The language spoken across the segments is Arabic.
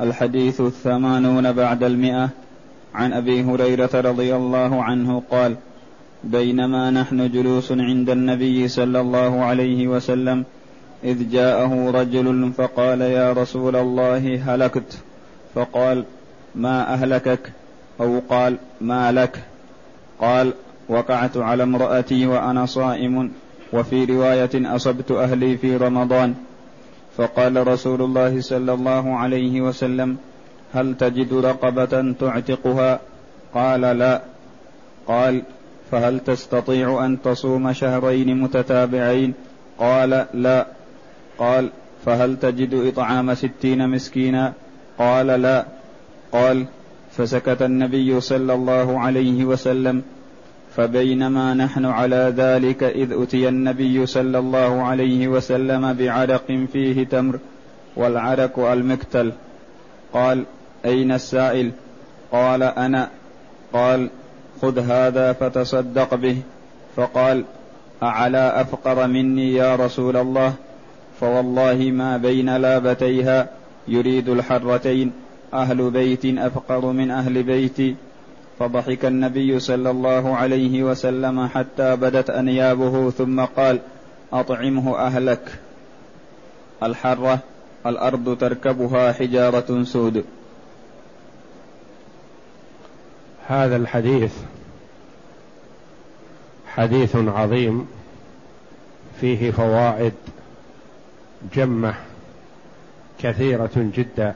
الحديث الثمانون بعد المئة. عن أبي هريرة رضي الله عنه قال بينما نحن جلوس عند النبي صلى الله عليه وسلم إذ جاءه رجل فقال يا رسول الله هلكت؟ فقال ما أهلكك؟ أو قال ما لك؟ قال وقعت على امرأتي وأنا صائم وفي رواية أصبت أهلي في رمضان. فقال رسول الله صلى الله عليه وسلم هل تجد رقبة تعتقها؟ قال لا. قال فهل تستطيع أن تصوم شهرين متتابعين؟ قال لا. قال فهل تجد إطعام ستين مسكينا؟ قال لا. قال فسكت النبي صلى الله عليه وسلم فبينما نحن على ذلك إذ أتي النبي صلى الله عليه وسلم بعرق فيه تمر والعرق المكتل. قال أين السائل؟ قال أنا. قال خذ هذا فتصدق به. فقال أعلى أفقر مني يا رسول الله؟ فوالله ما بين لابتيها يريد الحرتين. أهل بيت أفقر من أهل بيتي. فضحك النبي صلى الله عليه وسلم حتى بدت أنيابه ثم قال أطعمه أهلك. الحرة الأرض تركبها حجارة سود. هذا الحديث حديث عظيم فيه فوائد جمة كثيرة جدا.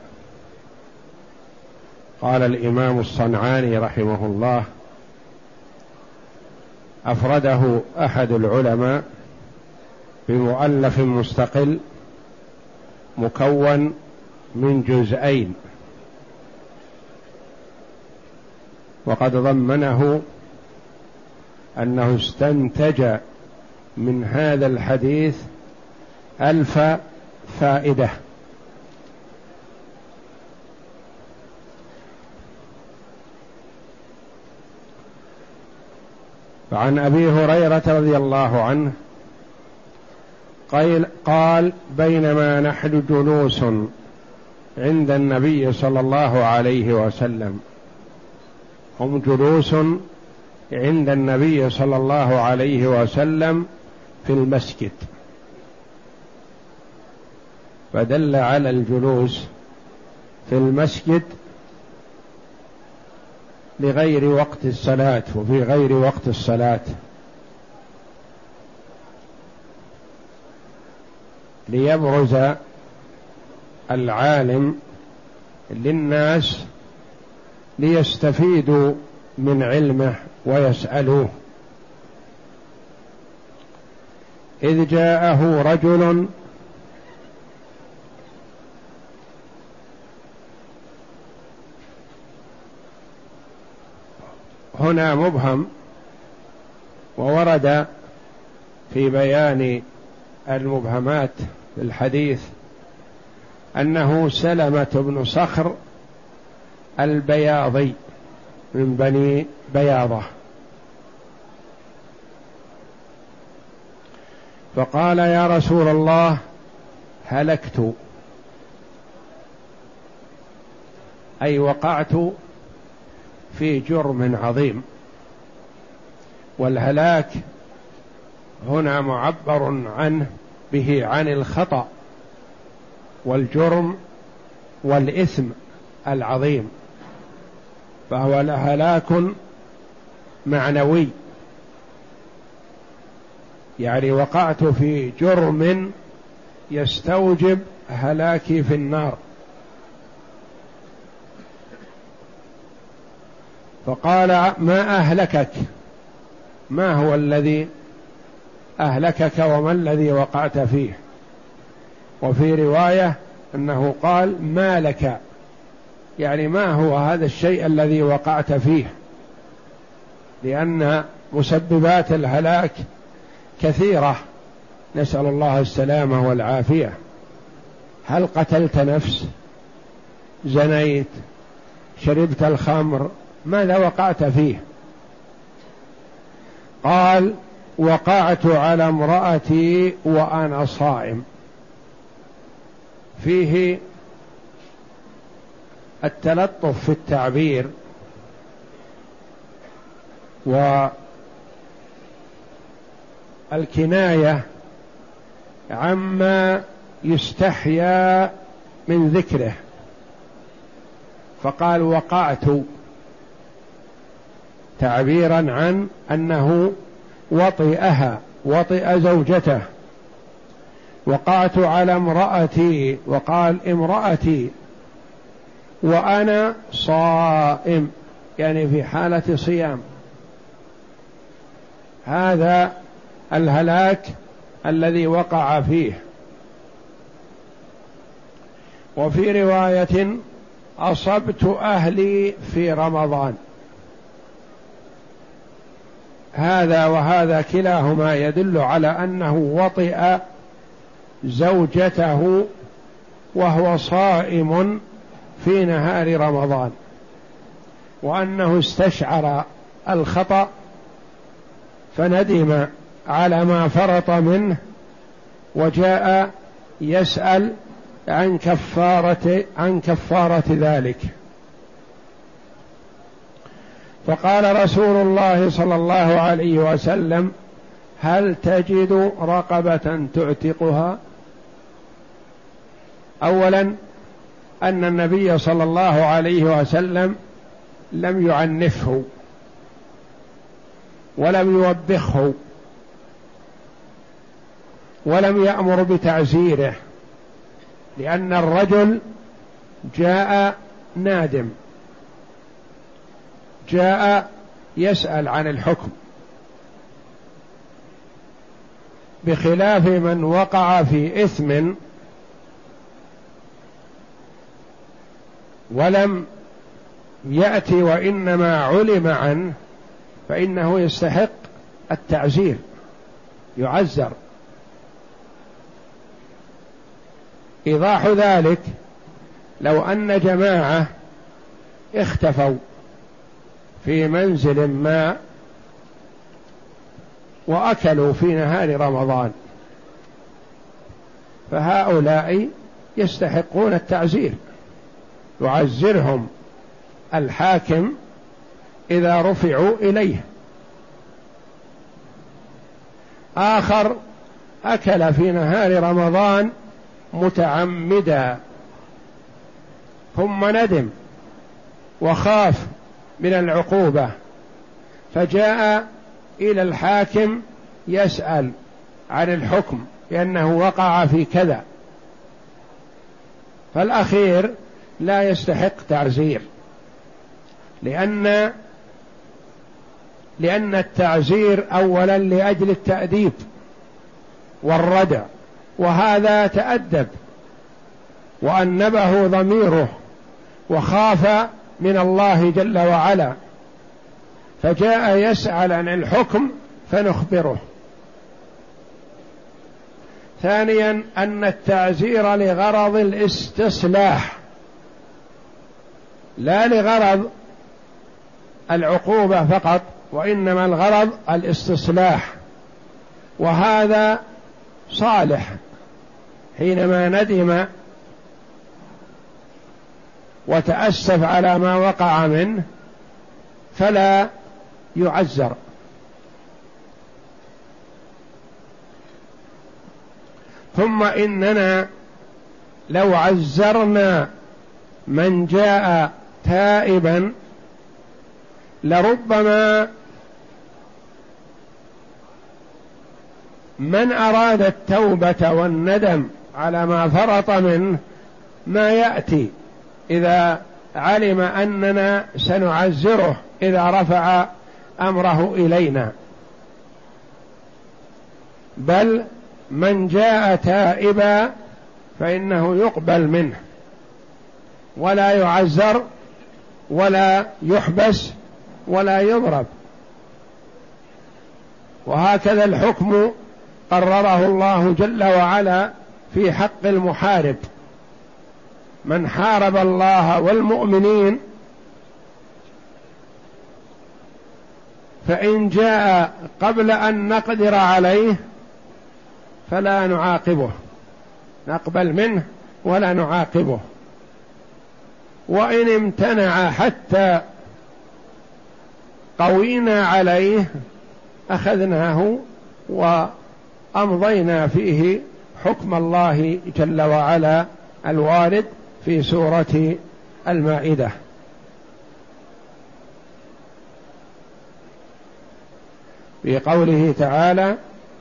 قال الإمام الصنعاني رحمه الله أفرده أحد العلماء بمؤلف مستقل مكون من جزئين. وقد ضمنه أنه استنتج من هذا الحديث ألف فائدة. فعن أبي هريرة رضي الله عنه قال بينما نحن جلوس عند النبي صلى الله عليه وسلم. هم جلوس عند النبي صلى الله عليه وسلم في المسجد. فدل على الجلوس في المسجد لغير وقت الصلاة وفي غير وقت الصلاة. ليبرز العالم للناس ليستفيدوا من علمه ويسألوه. إذ جاءه رجل هنا مبهم وورد في بيان المبهمات في الحديث أنه سلمة بن صخر البياضي من بني بياضة. فقال يا رسول الله هلكت. أي وقعت في جرم عظيم. والهلاك هنا معبر عنه به عن الخطأ والجرم والإثم العظيم. فهو هلاك معنوي. يعني وقعت في جرم يستوجب هلاكي في النار. فقال ما أهلكك؟ ما هو الذي أهلكك وما الذي وقعت فيه؟ وفي رواية أنه قال ما لك يعني ما هو هذا الشيء الذي وقعت فيه؟ لأن مسببات الهلاك كثيرة. نسأل الله السلامة والعافية. هل قتلت نفس؟ زنيت؟ شربت الخمر؟ ماذا وقعت فيه؟ قال وقعت على امرأتي وأنا صائم. فيه التلطف في التعبير والكنايه عما يستحيا من ذكره. فقال وقعت تعبيرا عن أنه وطئها وطئ زوجته. وقعت على امرأتي وقال امرأتي وأنا صائم يعني في حالة صيام. هذا الهلاك الذي وقع فيه. وفي رواية أصبت أهلي في رمضان. هذا وهذا كلاهما يدل على أنه وطئ زوجته وهو صائم في نهار رمضان وأنه استشعر الخطأ فندم على ما فرط منه وجاء يسأل عن كفارة عن كفارة ذلك. فقال رسول الله صلى الله عليه وسلم هل تجد رقبة تعتقها؟ اولا أن النبي صلى الله عليه وسلم لم يعنفه ولم يوبخه ولم يأمر بتعزيره لأن الرجل جاء نادم. جاء يسأل عن الحكم. بخلاف من وقع في إثم ولم ياتي وإنما علم عنه فإنه يستحق التعزير يعزر. إيضاح ذلك لو أن جماعة اختفوا. في منزل ما وأكلوا في نهار رمضان. فهؤلاء يستحقون التعزير. يعزرهم الحاكم إذا رفعوا إليه. آخر أكل في نهار رمضان متعمدا. ثم ندم. وخاف. من العقوبة. فجاء إلى الحاكم يسأل عن الحكم لأنه وقع في كذا. فالأخير لا يستحق تعزير لأن لأن التعزير أولا لأجل التأديب والردع وهذا تأدب وأنبه ضميره وخاف من الله جل وعلا فجاء يسأل عن الحكم فنخبره. ثانيا أن التعزير لغرض الاستصلاح لا لغرض العقوبة فقط وإنما الغرض الاستصلاح وهذا صالح حينما ندم وتأسف على ما وقع منه فلا يعزر ثم إننا لو عزرنا من جاء تائبا لربما من أراد التوبة والندم على ما فرط منه ما يأتي. إذا علم أننا سنعزره إذا رفع أمره إلينا. بل من جاء تائبا فإنه يقبل منه. ولا يعزر ولا يحبس ولا يضرب. وهكذا الحكم قرره الله جل وعلا في حق المحارب. من حارب الله والمؤمنين فإن جاء قبل أن نقدر عليه فلا نعاقبه. نقبل منه ولا نعاقبه. وإن امتنع حتى قوينا عليه أخذناه وأمضينا فيه حكم الله جل وعلا الوارد. في سورة المائدة. في قوله تعالى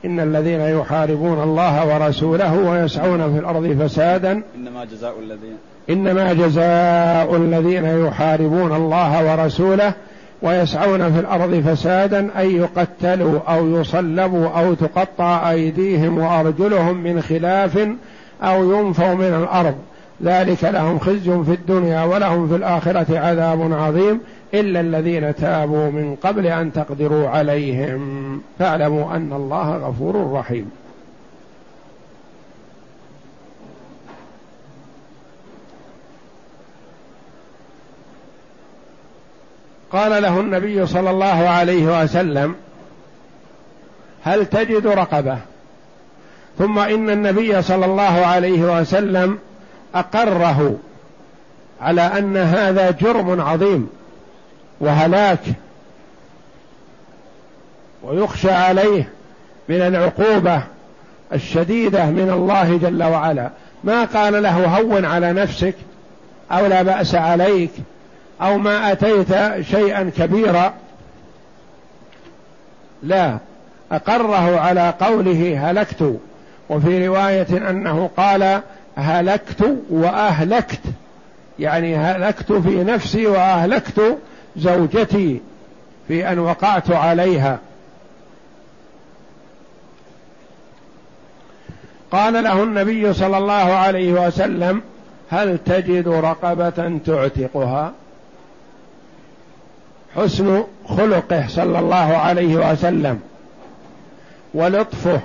إن الذين يحاربون الله ورسوله ويسعون في الأرض فسادا. إنما جزاء الذين إنما جزاء الذين يحاربون الله ورسوله ويسعون في الأرض فسادا أن يقتلوا أو يصلبوا أو تقطع أيديهم وأرجلهم من خلاف أو ينفوا من الأرض. ذلك لهم خزي في الدنيا ولهم في الآخرة عذاب عظيم إلا الذين تابوا من قبل أن تقدروا عليهم. فاعلموا أن الله غفور رحيم. قال له النبي صلى الله عليه وسلم هل تجد رقبة؟ ثم إن النبي صلى الله عليه وسلم أقره على أن هذا جرم عظيم وهلاك ويخشى عليه من العقوبة الشديدة من الله جل وعلا. ما قال له هون على نفسك أو لا بأس عليك أو ما أتيت شيئا كبيرا. لا أقره على قوله هلكت. وفي رواية أنه قال هلكت وأهلكت. يعني هلكت في نفسي وأهلكت زوجتي في أن وقعت عليها. قال له النبي صلى الله عليه وسلم هل تجد رقبة تعتقها؟ حسن خلقه صلى الله عليه وسلم ولطفه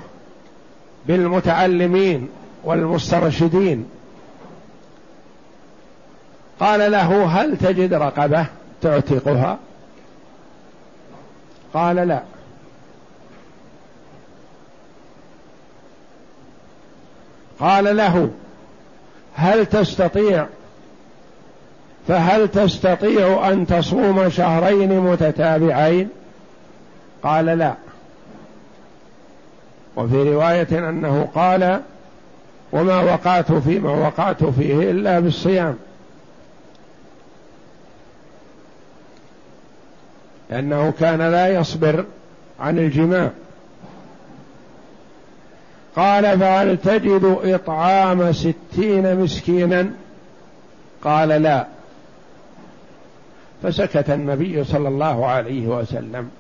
بالمتعلمين والمسترشدين. قال له هل تجد رقبة تعتقها؟ قال لا. قال له هل تستطيع فهل تستطيع أن تصوم شهرين متتابعين؟ قال لا. وفي رواية أنه قال وما وقعت فيما وقعت فيه إلا بالصيام. لأنه كان لا يصبر عن الجماع. قال فهل تجد إطعام ستين مسكينا؟ قال لا. فسكت النبي صلى الله عليه وسلم.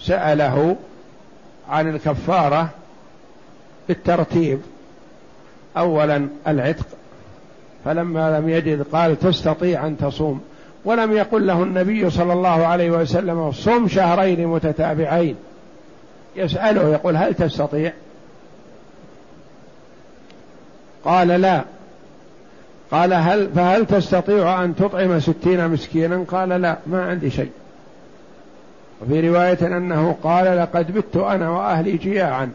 سأله عن الكفارة بالترتيب. أولا العتق. فلما لم يجد قال تستطيع أن تصوم. ولم يقل له النبي صلى الله عليه وسلم صم شهرين متتابعين. يسأله يقول هل تستطيع؟ قال لا. قال هل فهل تستطيع أن تطعم ستين مسكينا؟ قال لا ما عندي شيء. وفي رواية أنه قال لقد بت أنا وأهلي جياعا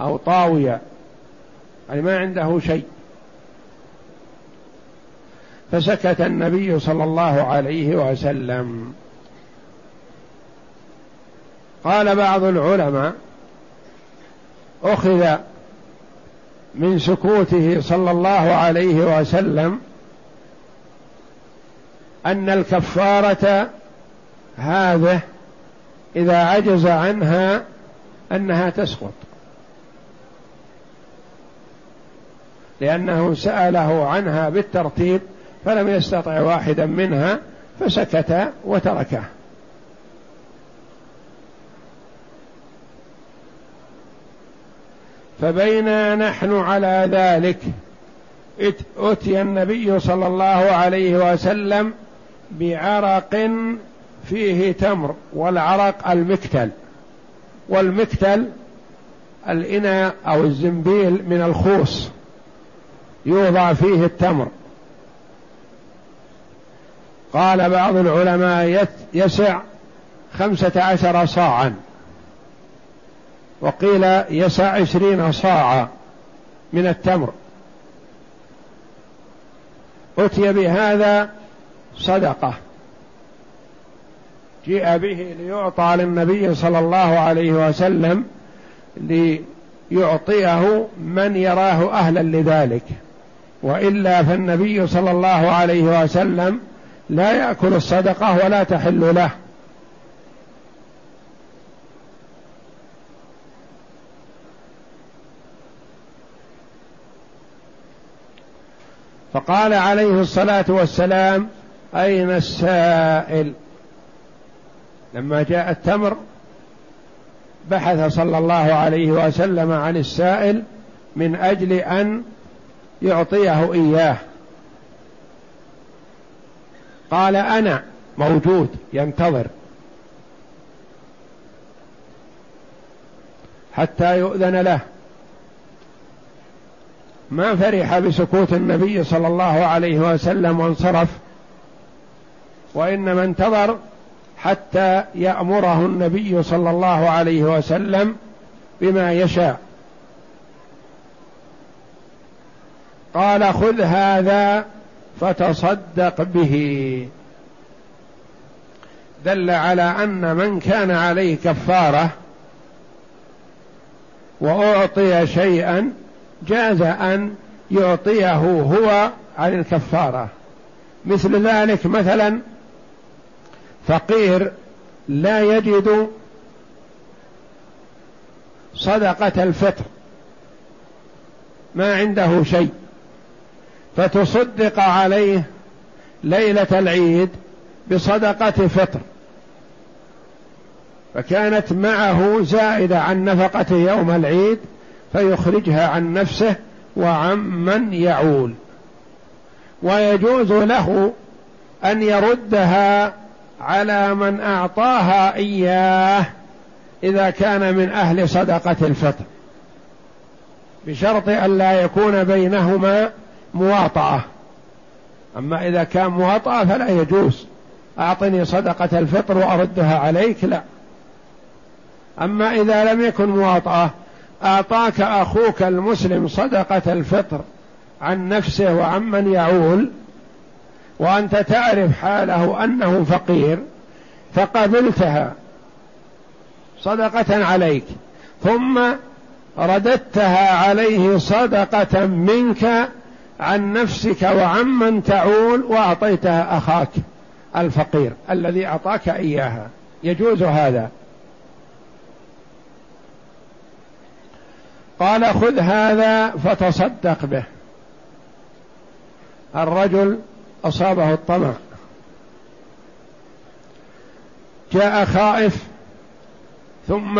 أو طاوية يعني ما عنده شيء. فسكت النبي صلى الله عليه وسلم. قال بعض العلماء أخذ من سكوته صلى الله عليه وسلم أن الكفارة هذه إذا عجز عنها أنها تسقط. لأنه سأله عنها بالترتيب فلم يستطع واحدا منها فسكت وتركه. فبينا نحن على ذلك أتي النبي صلى الله عليه وسلم بعرق فيه تمر والعرق المكتل والمكتل الإناء أو الزنبيل من الخوص يوضع فيه التمر. قال بعض العلماء يسع خمسة عشر صاعا وقيل يسع عشرين صاعا من التمر. أتي بهذا صدقة. جيء به ليعطى للنبي صلى الله عليه وسلم ليعطيه من يراه أهلا لذلك. وإلا فالنبي صلى الله عليه وسلم لا يأكل الصدقة ولا تحل له. فقال عليه الصلاة والسلام أين السائل؟ لما جاء التمر بحث صلى الله عليه وسلم عن السائل من أجل أن يعطيه إياه. قال أنا موجود ينتظر. حتى يؤذن له. ما فرح بسكوت النبي صلى الله عليه وسلم وانصرف وإنما انتظر حتى يأمره النبي صلى الله عليه وسلم بما يشاء. قال خذ هذا فتصدق به. دل على أن من كان عليه كفارة وأعطي شيئا جاز أن يعطيه هو عن الكفارة. مثل ذلك مثلا فقير لا يجد صدقة الفطر ما عنده شيء فتصدق عليه ليلة العيد بصدقة فطر. فكانت معه زائدة عن نفقة يوم العيد فيخرجها عن نفسه وعمن يعول. ويجوز له أن يردها على من أعطاها إياه إذا كان من أهل صدقة الفطر بشرط أن لا يكون بينهما مواطأة. أما إذا كان مواطأة فلا يجوز. أعطني صدقة الفطر وأردها عليك لا. أما إذا لم يكن مواطأة أعطاك أخوك المسلم صدقة الفطر عن نفسه وعمن يعول وأنت تعرف حاله أنه فقير فقبلتها صدقة عليك ثم رددتها عليه صدقة منك عن نفسك وعمن تعول واعطيتها أخاك الفقير الذي أعطاك إياها. يجوز هذا. قال خذ هذا فتصدق به. الرجل أصابه الطمع. جاء خائف ثم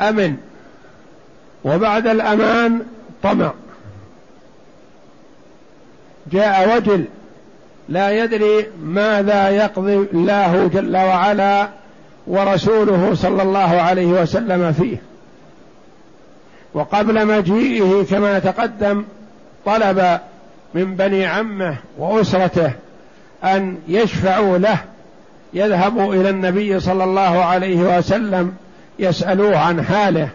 أمن. وبعد الأمان طمع. جاء وجل لا يدري ماذا يقضي الله جل وعلا ورسوله صلى الله عليه وسلم فيه. وقبل مجيئه كما تقدم طلب من بني عمه وأسرته أن يشفعوا له يذهبوا إلى النبي صلى الله عليه وسلم يسألوه عن حاله.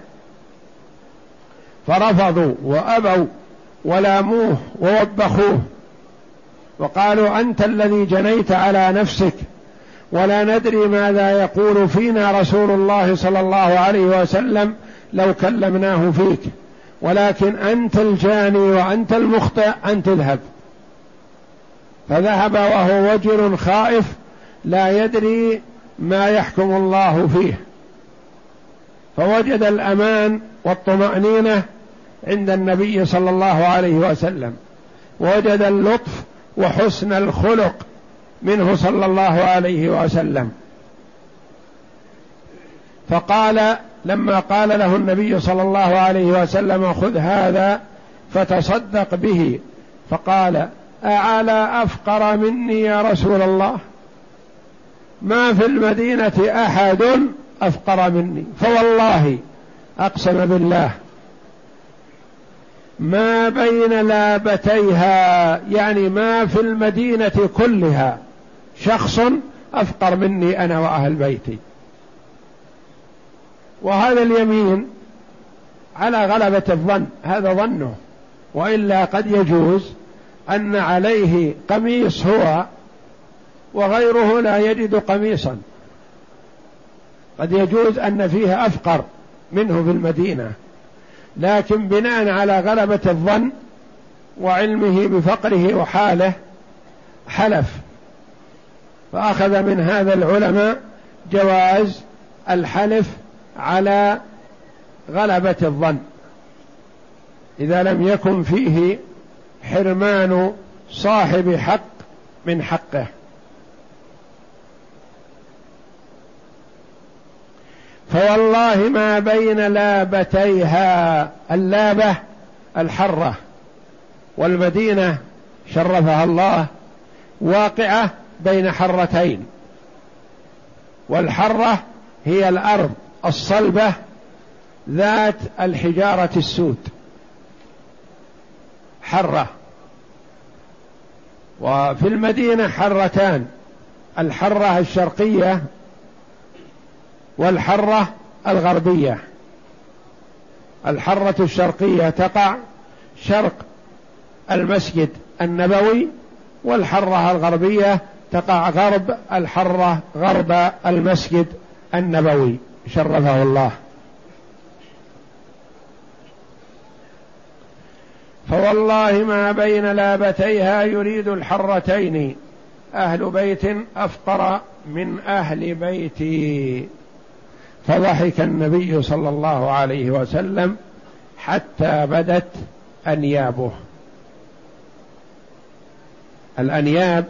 فرفضوا وأبوا ولاموه ووبخوه وقالوا أنت الذي جنيت على نفسك ولا ندري ماذا يقول فينا رسول الله صلى الله عليه وسلم لو كلمناه فيك. ولكن أنت الجاني وأنت المخطئ أن تذهب. فذهب وهو وجل خائف لا يدري ما يحكم الله فيه. فوجد الأمان والطمأنينة عند النبي صلى الله عليه وسلم. وجد اللطف وحسن الخلق منه صلى الله عليه وسلم. فقال لما قال له النبي صلى الله عليه وسلم خذ هذا فتصدق به فقال أعلى أفقر مني يا رسول الله؟ ما في المدينة أحد أفقر مني فوالله أقسم بالله ما بين لابتيها يعني ما في المدينة كلها شخص أفقر مني أنا وأهل بيتي. وهذا اليمين على غلبة الظن هذا ظنه. وإلا قد يجوز أن عليه قميص هو وغيره لا يجد قميصا. قد يجوز أن فيه أفقر منه في المدينة لكن بناء على غلبة الظن وعلمه بفقره وحاله حلف. فأخذ من هذا العلماء جواز الحلف على غلبة الظن. إذا لم يكن فيه حرمان صاحب حق من حقه. فوالله ما بين لابتيها اللابة الحرة والمدينة شرفها الله واقعة بين حرتين. والحرة هي الأرض. الصلبة ذات الحجارة السود. حرة. وفي المدينة حرتان. الحرة الشرقية والحرة الغربية. الحرة الشرقية تقع شرق المسجد النبوي والحرة الغربية تقع غرب الحرة غرب المسجد النبوي. شرفه الله. فوالله ما بين لابتيها يريد الحرتين. أهل بيت أفقر من أهل بيتي. فضحك النبي صلى الله عليه وسلم حتى بدت أنيابه. الأنياب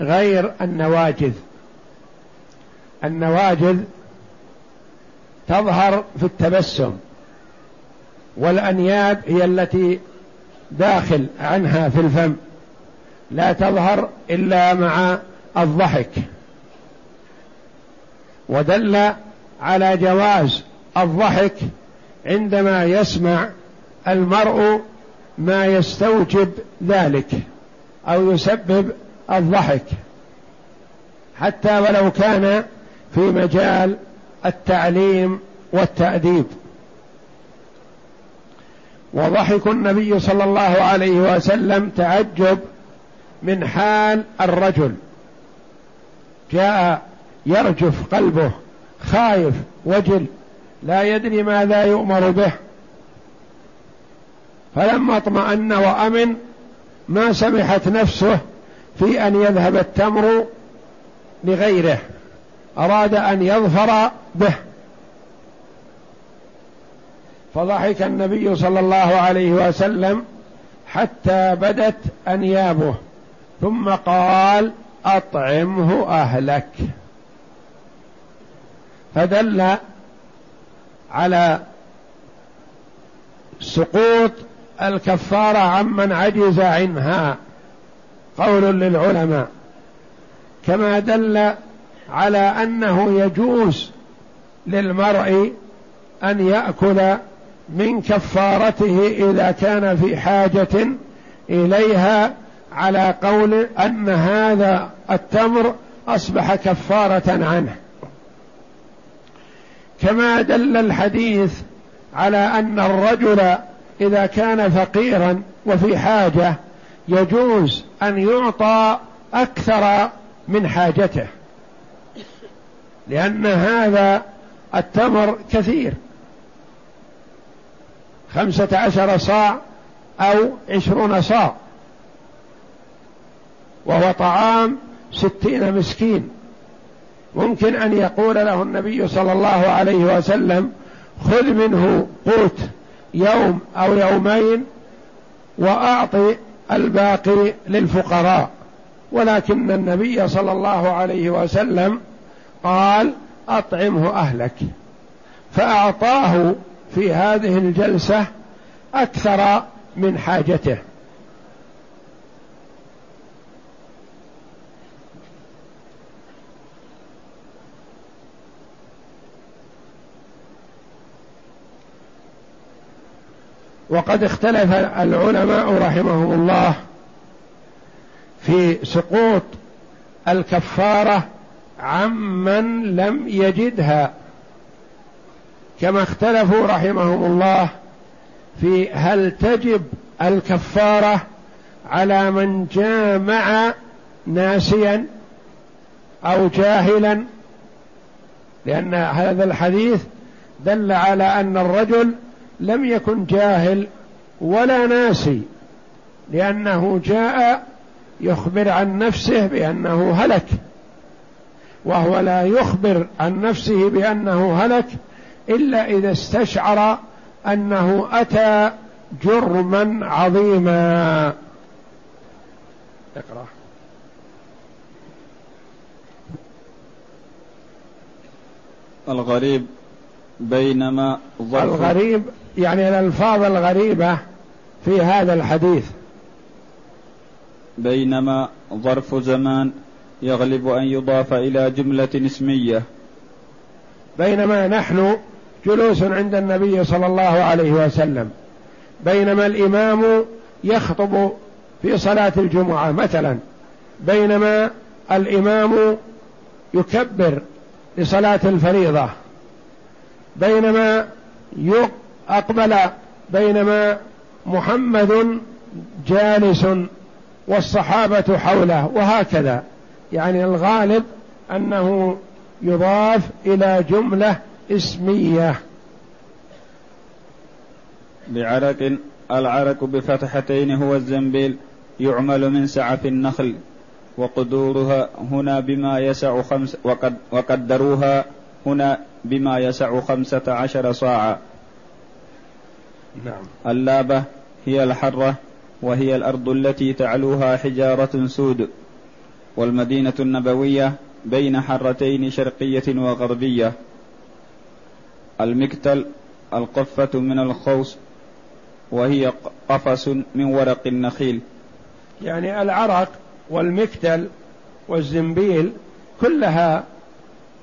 غير النواجذ. النواجذ تظهر في التبسم والأنياب هي التي داخل عنها في الفم لا تظهر إلا مع الضحك. ودل على جواز الضحك عندما يسمع المرء ما يستوجب ذلك أو يسبب الضحك. حتى ولو كان في مجال التعليم والتأديب. وضحك النبي صلى الله عليه وسلم تعجب من حال الرجل. جاء يرجف قلبه خايف وجل لا يدري ماذا يؤمر به. فلما اطمأن وأمن ما سمحت نفسه في أن يذهب التمر لغيره. أراد أن يظفر به. فضحك النبي صلى الله عليه وسلم حتى بدت أنيابه ثم قال أطعمه أهلك. فدل على سقوط الكفارة عمن عجز عنها. قول للعلماء كما دل على أنه يجوز للمرء أن يأكل من كفارته إذا كان في حاجة إليها على قول أن هذا التمر أصبح كفارة عنه. كما دل الحديث على أن الرجل إذا كان فقيرا وفي حاجة يجوز أن يعطى أكثر من حاجته. لأن هذا التمر كثير. خمسة عشر صاع أو عشرون صاع. وهو طعام ستين مسكين. ممكن أن يقول له النبي صلى الله عليه وسلم خذ منه قوت يوم أو يومين وأعطي الباقي للفقراء. ولكن النبي صلى الله عليه وسلم قال أطعمه أهلك فأعطاه في هذه الجلسة أكثر من حاجته. وقد اختلف العلماء رحمهم الله في سقوط الكفارة عمن لم يجدها كما اختلفوا رحمهم الله في هل تجب الكفارة على من جامع ناسيا أو جاهلا؟ لأن هذا الحديث دل على أن الرجل لم يكن جاهل ولا ناسي لأنه جاء يخبر عن نفسه بأنه هلك. وهو لا يخبر عن نفسه بأنه هلك إلا إذا استشعر أنه أتى جرما عظيما. اقرأ. الغريب بينما الغريب يعني الألفاظ الغريبة في هذا الحديث. بينما ظرف زمان يغلب أن يضاف إلى جملة اسمية. بينما نحن جلوس عند النبي صلى الله عليه وسلم بينما الإمام يخطب في صلاة الجمعة مثلا بينما الإمام يكبر لصلاة الفريضة بينما أقبل بينما محمد جالس والصحابة حوله وهكذا. يعني الغالب أنه يضاف إلى جملة اسمية. بعرق العرق بفتحتين هو الزنبيل يعمل من سعف النخل وقدورها هنا بما يسع خمس وقد وقدروها هنا بما يسع خمسة عشر صاعا. نعم. اللابة هي الحرة وهي الأرض التي تعلوها حجارة سود. والمدينة النبوية بين حرتين شرقية وغربية. المكتل القفة من الخوص وهي قفص من ورق النخيل. يعني العرق والمكتل والزنبيل كلها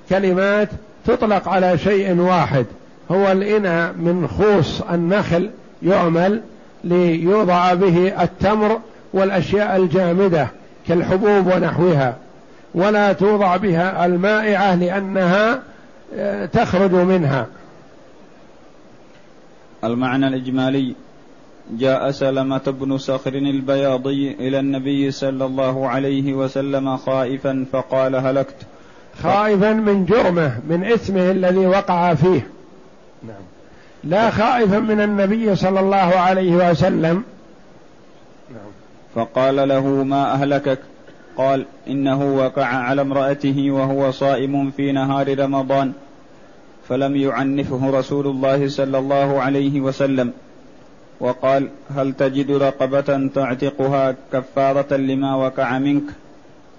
كلمات تطلق على شيء واحد. هو الإناء من خوص النخل يعمل ليوضع به التمر والأشياء الجامدة. كالحبوب ونحوها ولا توضع بها المائعة لأنها آه، تخرج منها. المعنى الإجمالي جاء سلمة بن صخر البياضي إلى النبي صلى الله عليه وسلم خائفا فقال هلكت. خائفا من جرمه من إثمه الذي وقع فيه. نعم. لا خائفا من النبي صلى الله عليه وسلم. فقال له ما أهلكك؟ قال إنه وقع على امرأته وهو صائم في نهار رمضان فلم يعنفه رسول الله صلى الله عليه وسلم. وقال هل تجد رقبة تعتقها كفارة لما وقع منك؟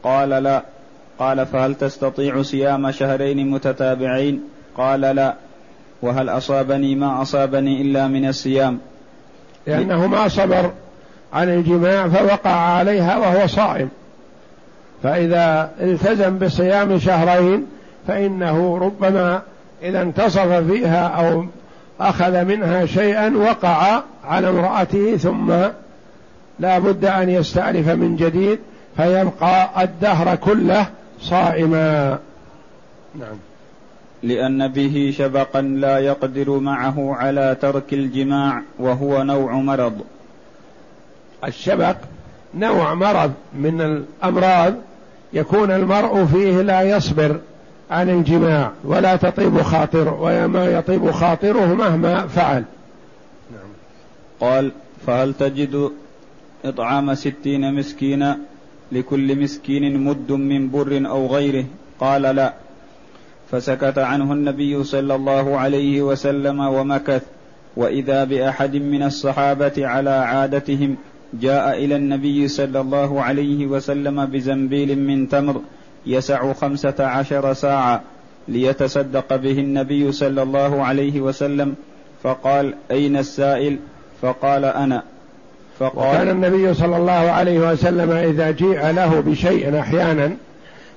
قال لا. قال فهل تستطيع صيام شهرين متتابعين؟ قال لا. وهل أصابني ما أصابني إلا من الصيام؟ لأنه ما صبر. عن الجماع فوقع عليها وهو صائم. فإذا التزم بصيام شهرين فإنه ربما إذا انتصف فيها أو أخذ منها شيئا وقع على امرأته ثم لا بد أن يستأنف من جديد فيبقى الدهر كله صائما. نعم. لأن به شبقا لا يقدر معه على ترك الجماع وهو نوع مرض. الشبق نوع مرض من الأمراض يكون المرء فيه لا يصبر عن الجماع ولا تطيب خاطر وما يطيب خاطره مهما فعل. نعم. قال فهل تجد إطعام ستين مسكينا لكل مسكين مد من بر أو غيره؟ قال لا. فسكت عنه النبي صلى الله عليه وسلم ومكث وإذا بأحد من الصحابة على عادتهم جاء إلى النبي صلى الله عليه وسلم بزنبيل من تمر يسع خمسة عشر ساعة ليتصدق به النبي صلى الله عليه وسلم فقال أين السائل؟ فقال أنا. فقال وكان النبي صلى الله عليه وسلم إذا جيء له بشيء أحيانا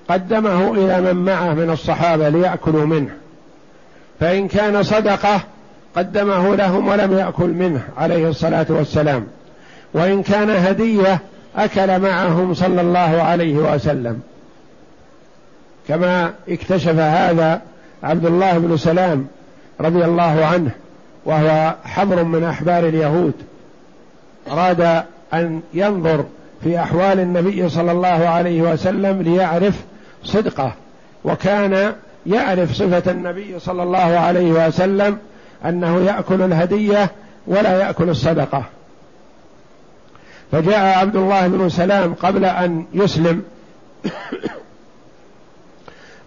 قدمه إلى من معه من الصحابة ليأكلوا منه فإن كان صدقة قدمه لهم ولم يأكل منه عليه الصلاة والسلام. وإن كان هدية أكل معهم صلى الله عليه وسلم. كما اكتشف هذا عبد الله بن سلام رضي الله عنه وهو حبر من أحبار اليهود. أراد أن ينظر في أحوال النبي صلى الله عليه وسلم ليعرف صدقه. وكان يعرف صفة النبي صلى الله عليه وسلم أنه يأكل الهدية ولا يأكل الصدقة. فجاء عبد الله بن سلام قبل أن يسلم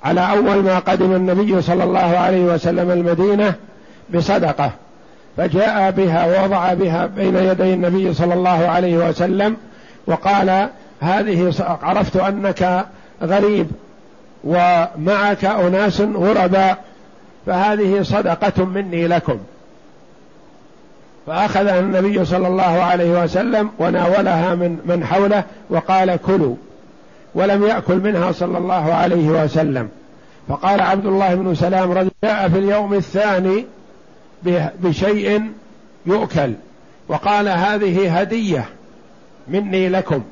على أول ما قدم النبي صلى الله عليه وسلم المدينة بصدقة. فجاء بها ووضع بها بين يدي النبي صلى الله عليه وسلم وقال هذه عرفت أنك غريب ومعك أناس غرباء فهذه صدقة مني لكم. فأخذها النبي صلى الله عليه وسلم وناولها من من حوله وقال كلوا ولم يأكل منها صلى الله عليه وسلم. فقال عبد الله بن سلام رضي جاء في اليوم الثاني بشيء يؤكل وقال هذه هدية مني لكم.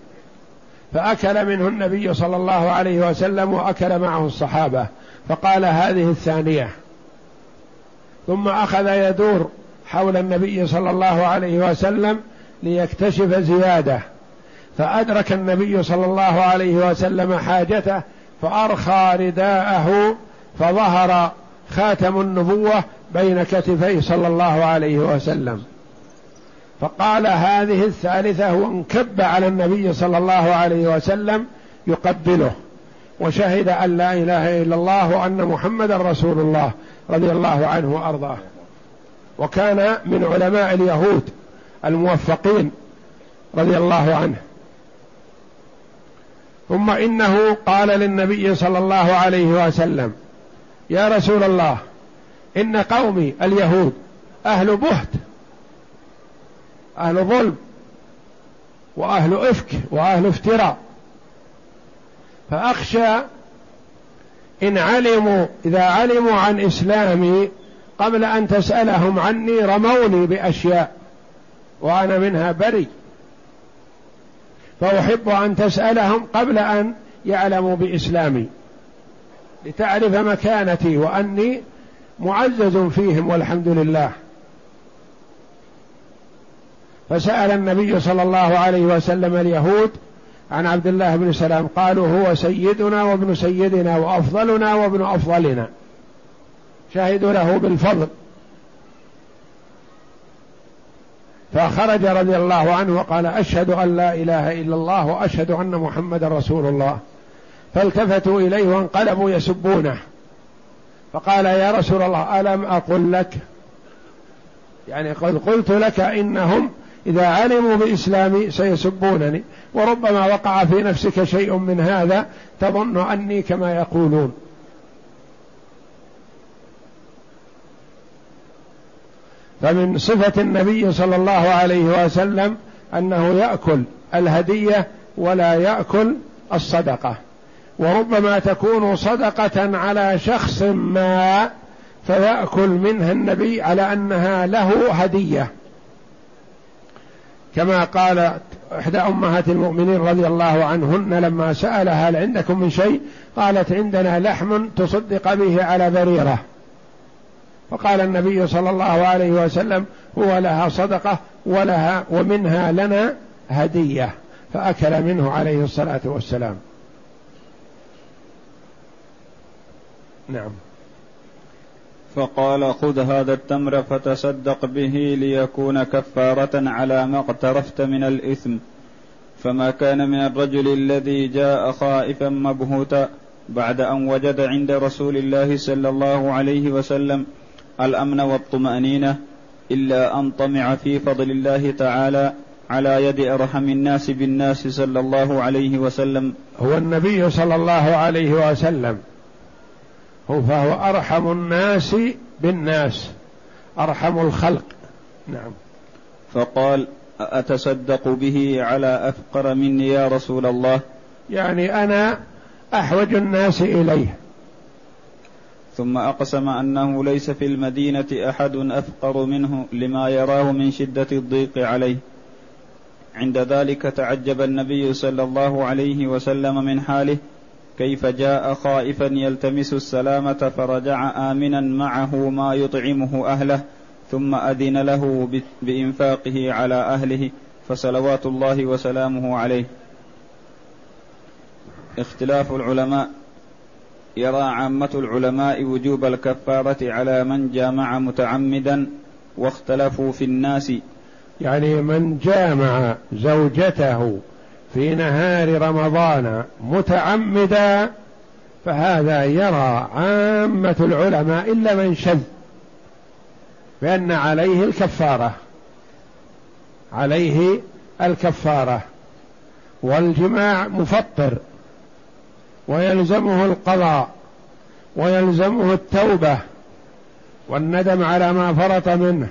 فأكل منه النبي صلى الله عليه وسلم وأكل معه الصحابة فقال هذه الثانية. ثم أخذ يدور حول النبي صلى الله عليه وسلم ليكتشف زيادة. فأدرك النبي صلى الله عليه وسلم حاجته فأرخى رداءه فظهر خاتم النبوة بين كتفيه صلى الله عليه وسلم. فقال هذه الثالثة وانكب على النبي صلى الله عليه وسلم يقبله. وشهد أن لا إله إلا الله وأن محمدا رسول الله رضي الله عنه وأرضاه. وكان من علماء اليهود الموفقين رضي الله عنه. ثم إنه قال للنبي صلى الله عليه وسلم يا رسول الله إن قومي اليهود أهل بهت أهل ظلم وأهل إفك وأهل افتراء. فأخشى إن علموا إذا علموا عن إسلامي قبل أن تسألهم عني رموني بأشياء وأنا منها بري فأحب أن تسألهم قبل أن يعلموا بإسلامي. لتعرف مكانتي وأني معزز فيهم والحمد لله. فسأل النبي صلى الله عليه وسلم اليهود عن عبد الله بن سلام. قالوا هو سيدنا وابن سيدنا وأفضلنا وابن أفضلنا. شهدوا له بالفضل. فخرج رضي الله عنه وقال أشهد أن لا إله إلا الله وأشهد أن محمدا رسول الله. فالتفتوا إليه وانقلبوا يسبونه. فقال يا رسول الله ألم أقل لك؟ يعني قد قلت لك إنهم إذا علموا بإسلامي سيسبونني. وربما وقع في نفسك شيء من هذا تظن أني كما يقولون. فمن صفة النبي صلى الله عليه وسلم أنه يأكل الهدية ولا يأكل الصدقة. وربما تكون صدقة على شخص ما فيأكل منها النبي على أنها له هدية. كما قالت إحدى أمهات المؤمنين رضي الله عنهن لما سألها هل عندكم من شيء؟ قالت عندنا لحم تصدق به على بريرة. فقال النبي صلى الله عليه وسلم هو لها صدقة ولها ومنها لنا هدية. فأكل منه عليه الصلاة والسلام. نعم. فقال خذ هذا التمر فتصدق به ليكون كفارة على ما اقترفت من الإثم. فما كان من الرجل الذي جاء خائفا مبهوتا بعد أن وجد عند رسول الله صلى الله عليه وسلم الأمن والطمأنينة إلا أن طمع في فضل الله تعالى على يد أرحم الناس بالناس صلى الله عليه وسلم. هو النبي صلى الله عليه وسلم. هو فهو أرحم الناس بالناس. أرحم الخلق. نعم. فقال أتصدق به على أفقر مني يا رسول الله؟ يعني أنا أحوج الناس إليه. ثم أقسم أنه ليس في المدينة أحد أفقر منه لما يراه من شدة الضيق عليه. عند ذلك تعجب النبي صلى الله عليه وسلم من حاله كيف جاء خائفا يلتمس السلامة فرجع آمنا معه ما يطعمه أهله ثم أذن له بإنفاقه على أهله فصلوات الله وسلامه عليه. اختلاف العلماء يرى عامة العلماء وجوب الكفارة على من جامع متعمدا واختلفوا في الناس. يعني من جامع زوجته في نهار رمضان متعمدا فهذا يرى عامة العلماء إلا من شذ بأن عليه الكفارة عليه الكفارة والجماع مفطر. ويلزمه القضاء ويلزمه التوبة والندم على ما فرط منه.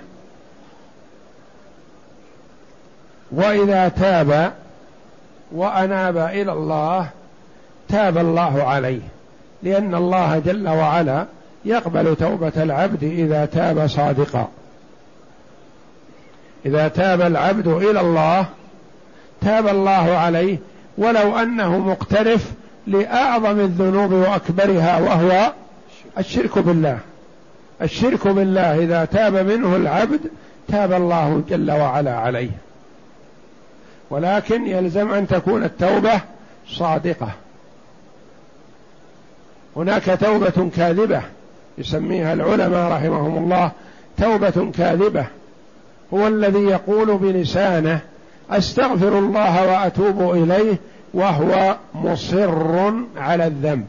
وإذا تاب وأناب إلى الله تاب الله عليه لأن الله جل وعلا يقبل توبة العبد إذا تاب صادقا. إذا تاب العبد إلى الله تاب الله عليه ولو أنه مقترف لأعظم الذنوب وأكبرها وهو الشرك بالله. الشرك بالله إذا تاب منه العبد تاب الله جل وعلا عليه. ولكن يلزم أن تكون التوبة صادقة. هناك توبة كاذبة يسميها العلماء رحمهم الله توبة كاذبة. هو الذي يقول بلسانه أستغفر الله وأتوب إليه وهو مصر على الذنب.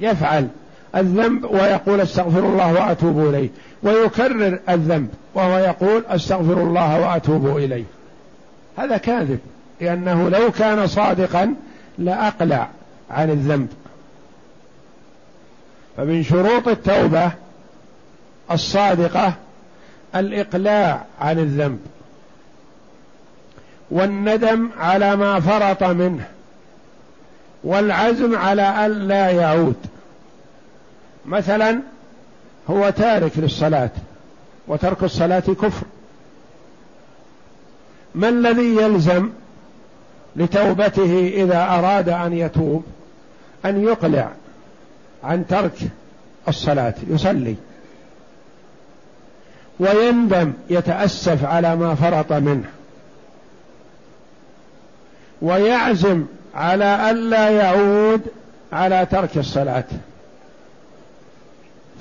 يفعل الذنب ويقول استغفر الله وأتوب إليه ويكرر الذنب وهو يقول استغفر الله وأتوب إليه. هذا كاذب لأنه لو كان صادقا لأقلع عن الذنب. فمن شروط التوبة الصادقة الإقلاع عن الذنب. والندم على ما فرط منه والعزم على أن لا يعود. مثلا هو تارك للصلاة وترك الصلاة كفر. ما الذي يلزم لتوبته إذا أراد أن يتوب؟ أن يقلع عن ترك الصلاة يصلي. ويندم يتأسف على ما فرط منه. ويعزم على ألا يعود على ترك الصلاة.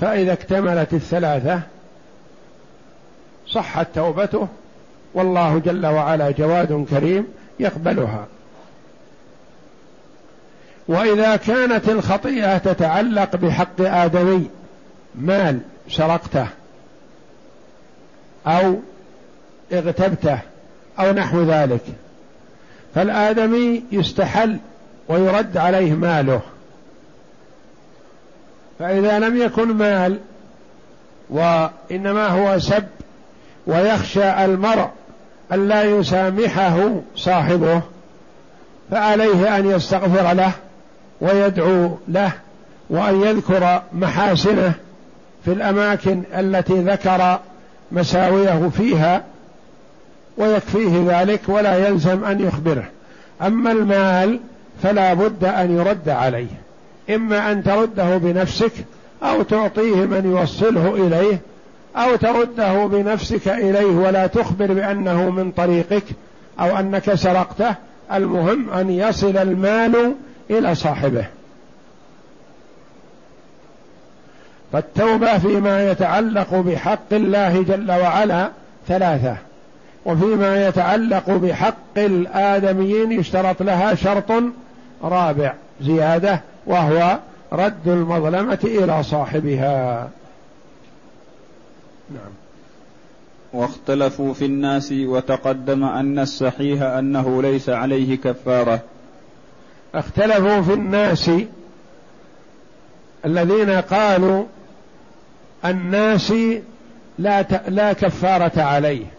فإذا اكتملت الثلاثة صحت توبته والله جل وعلا جواد كريم يقبلها. وإذا كانت الخطيئة تتعلق بحق آدمي مال سرقته أو اغتبته أو نحو ذلك. فالآدمي يستحل ويرد عليه ماله. فإذا لم يكن مال وإنما هو سب ويخشى المرء أن لا يسامحه صاحبه فعليه أن يستغفر له ويدعو له وأن يذكر محاسنه في الأماكن التي ذكر مساويه فيها ويكفيه ذلك ولا يلزم أن يخبره. أما المال فلا بد أن يرد عليه. إما أن ترده بنفسك أو تعطيه من يوصله إليه أو ترده بنفسك إليه ولا تخبر بأنه من طريقك أو أنك سرقته. المهم أن يصل المال إلى صاحبه. فالتوبة فيما يتعلق بحق الله جل وعلا ثلاثة. وفيما يتعلق بحق الآدميين يشترط لها شرط رابع زيادة وهو رد المظلمة إلى صاحبها. نعم. واختلفوا في الناس وتقدم أن الصحيح أنه ليس عليه كفارة. اختلفوا في الناس الذين قالوا الناس لا لا كفارة عليه.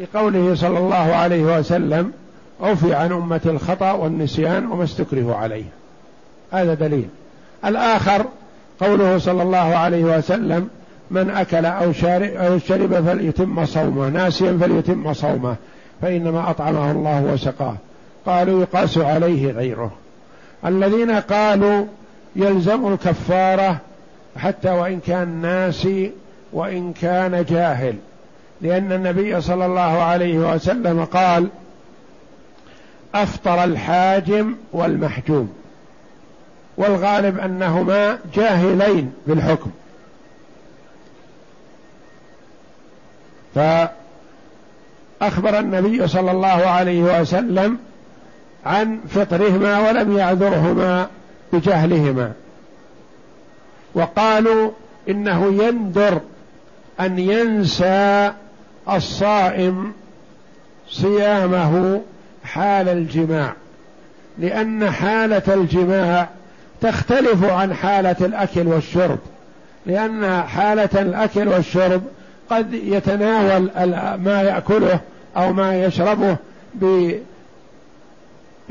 لقوله صلى الله عليه وسلم عفي عن أمة الخطأ والنسيان وما استكره عليه هذا دليل. الآخر قوله صلى الله عليه وسلم من أكل أو شرب فليتم صومه ناسيا فليتم صومه فإنما أطعمه الله وسقاه. قالوا يقاس عليه غيره. الذين قالوا يلزم الكفارة حتى وإن كان ناسي وإن كان جاهل. لأن النبي صلى الله عليه وسلم قال أفطر الحاجم والمحجوم. والغالب أنهما جاهلين بالحكم. فأخبر النبي صلى الله عليه وسلم عن فطرهما ولم يعذرهما بجهلهما. وقالوا إنه يندر أن ينسى الصائم صيامه حال الجماع لأن حالة الجماع تختلف عن حالة الأكل والشرب لأن حالة الأكل والشرب قد يتناول ما يأكله أو ما يشربه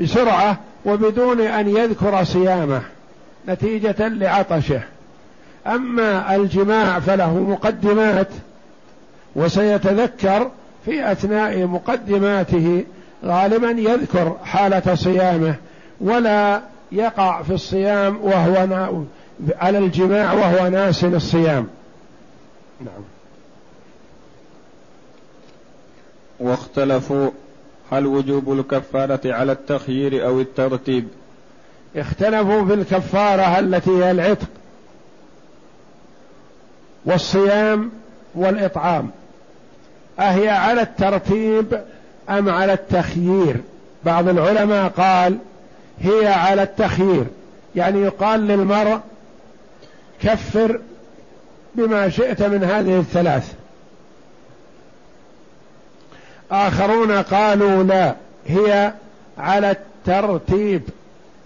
بسرعة وبدون أن يذكر صيامه نتيجة لعطشه. أما الجماع فله مقدمات وسيتذكر في أثناء مقدماته غالبا يذكر حالة صيامه ولا يقع في الصيام وهو على الجماع وهو ناس الصيام نعم. واختلفوا هل وجوب الكفارة على التخيير أو الترتيب؟ اختلفوا في الكفارة التي هي العتق والصيام والإطعام. أهي على الترتيب أم على التخيير؟ بعض العلماء قال هي على التخيير يعني يقال للمرء كفر بما شئت من هذه الثلاث. آخرون قالوا لا هي على الترتيب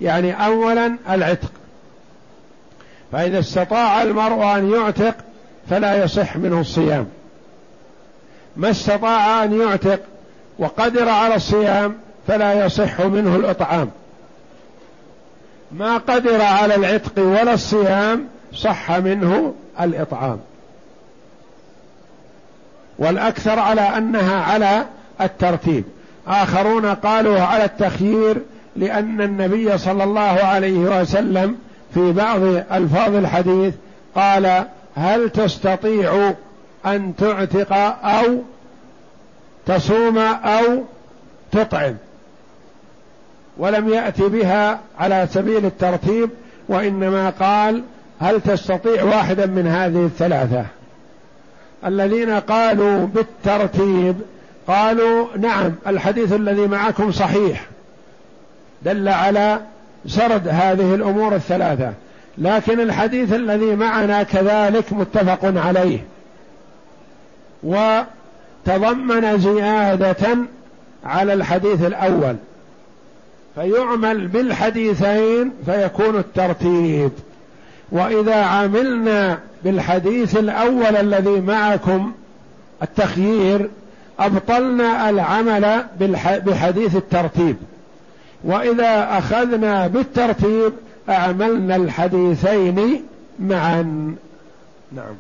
يعني أولا العتق. فإذا استطاع المرء أن يعتق فلا يصح منه الصيام. ما استطاع أن يعتق وقدر على الصيام فلا يصح منه الإطعام. ما قدر على العتق ولا الصيام صح منه الإطعام. والأكثر على أنها على الترتيب. آخرون قالوا على التخيير لأن النبي صلى الله عليه وسلم في بعض ألفاظ الحديث قال هل تستطيع أن تعتق أو تصوم أو تطعم. ولم يأتي بها على سبيل الترتيب وإنما قال هل تستطيع واحدا من هذه الثلاثة؟ الذين قالوا بالترتيب قالوا نعم الحديث الذي معكم صحيح دل على سرد هذه الأمور الثلاثة. لكن الحديث الذي معنا كذلك متفق عليه. وتضمن زيادة على الحديث الأول. فيعمل بالحديثين فيكون الترتيب. وإذا عملنا بالحديث الأول الذي معكم التخيير أبطلنا العمل بحديث الترتيب. وإذا أخذنا بالترتيب أعملنا الحديثين معا. نعم.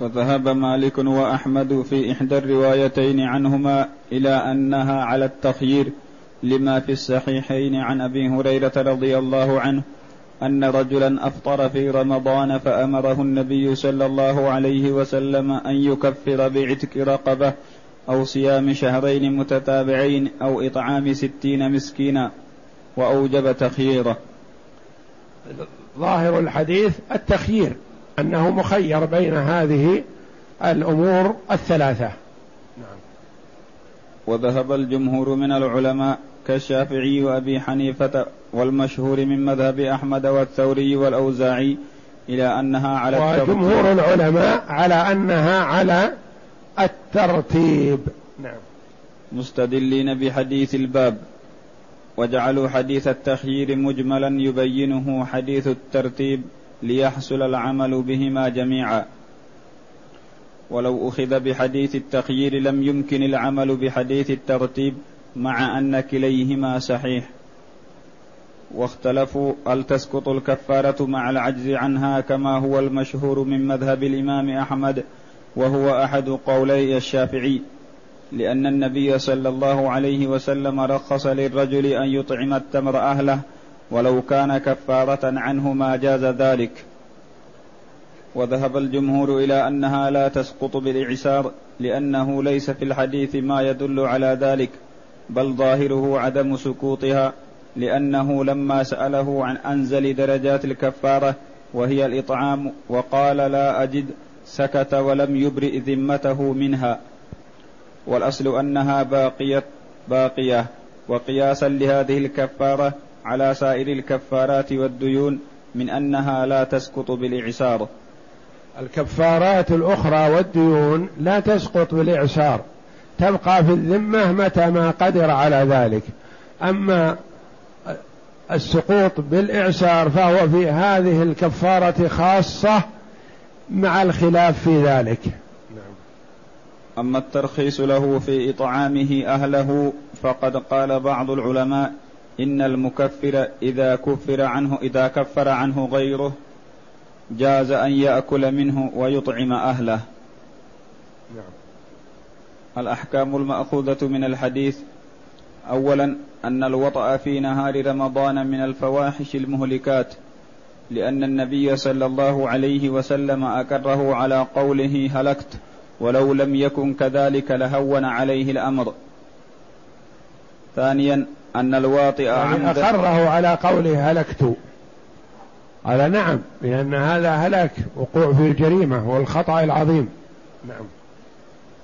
فذهب مالك وأحمد في إحدى الروايتين عنهما إلى أنها على التخيير لما في الصحيحين عن أبي هريرة رضي الله عنه أن رجلا أفطر في رمضان فأمره النبي صلى الله عليه وسلم أن يكفر بعتق رقبة أو صيام شهرين متتابعين أو إطعام ستين مسكينا وأوجب تخييره. ظاهر الحديث التخيير. أنه مخير بين هذه الأمور الثلاثة. نعم. وذهب الجمهور من العلماء كالشافعي وأبي حنيفة والمشهور من مذهب أحمد والثوري والأوزاعي إلى أنها على وجمهور العلماء على أنها على الترتيب. نعم. مستدلين بحديث الباب وجعلوا حديث التخيير مجملا يبينه حديث الترتيب ليحصل العمل بهما جميعا. ولو أخذ بحديث التخيير لم يمكن العمل بحديث الترتيب مع أن كليهما صحيح. واختلفوا هل تسقط الكفارة مع العجز عنها كما هو المشهور من مذهب الإمام أحمد وهو أحد قولي الشافعي لأن النبي صلى الله عليه وسلم رخص للرجل أن يطعم التمر أهله ولو كان كفارة عنه ما جاز ذلك. وذهب الجمهور إلى أنها لا تسقط بالإعسار لأنه ليس في الحديث ما يدل على ذلك بل ظاهره عدم سقوطها لأنه لما سأله عن أنزل درجات الكفارة وهي الإطعام وقال لا أجد سكت ولم يبرئ ذمته منها. والأصل أنها باقية باقية وقياسا لهذه الكفارة على سائر الكفارات والديون من أنها لا تسقط بالإعسار. الكفارات الأخرى والديون لا تسقط بالإعسار. تبقى في الذمة متى ما قدر على ذلك. أما السقوط بالإعسار فهو في هذه الكفارة خاصة مع الخلاف في ذلك. أما الترخيص له في إطعامه أهله فقد قال بعض العلماء إن المكفر إذا كفر عنه إذا كفر عنه غيره جاز أن يأكل منه ويطعم أهله نعم. الأحكام المأخوذة من الحديث أولا أن الوطأ في نهار رمضان من الفواحش المهلكات لأن النبي صلى الله عليه وسلم أكره على قوله هلكت ولو لم يكن كذلك لهون عليه الأمر ثانيا أن الواطئ يعني أقره على قوله هلكت. قال نعم لأن هذا هلك وقوع في الجريمة والخطأ العظيم. نعم.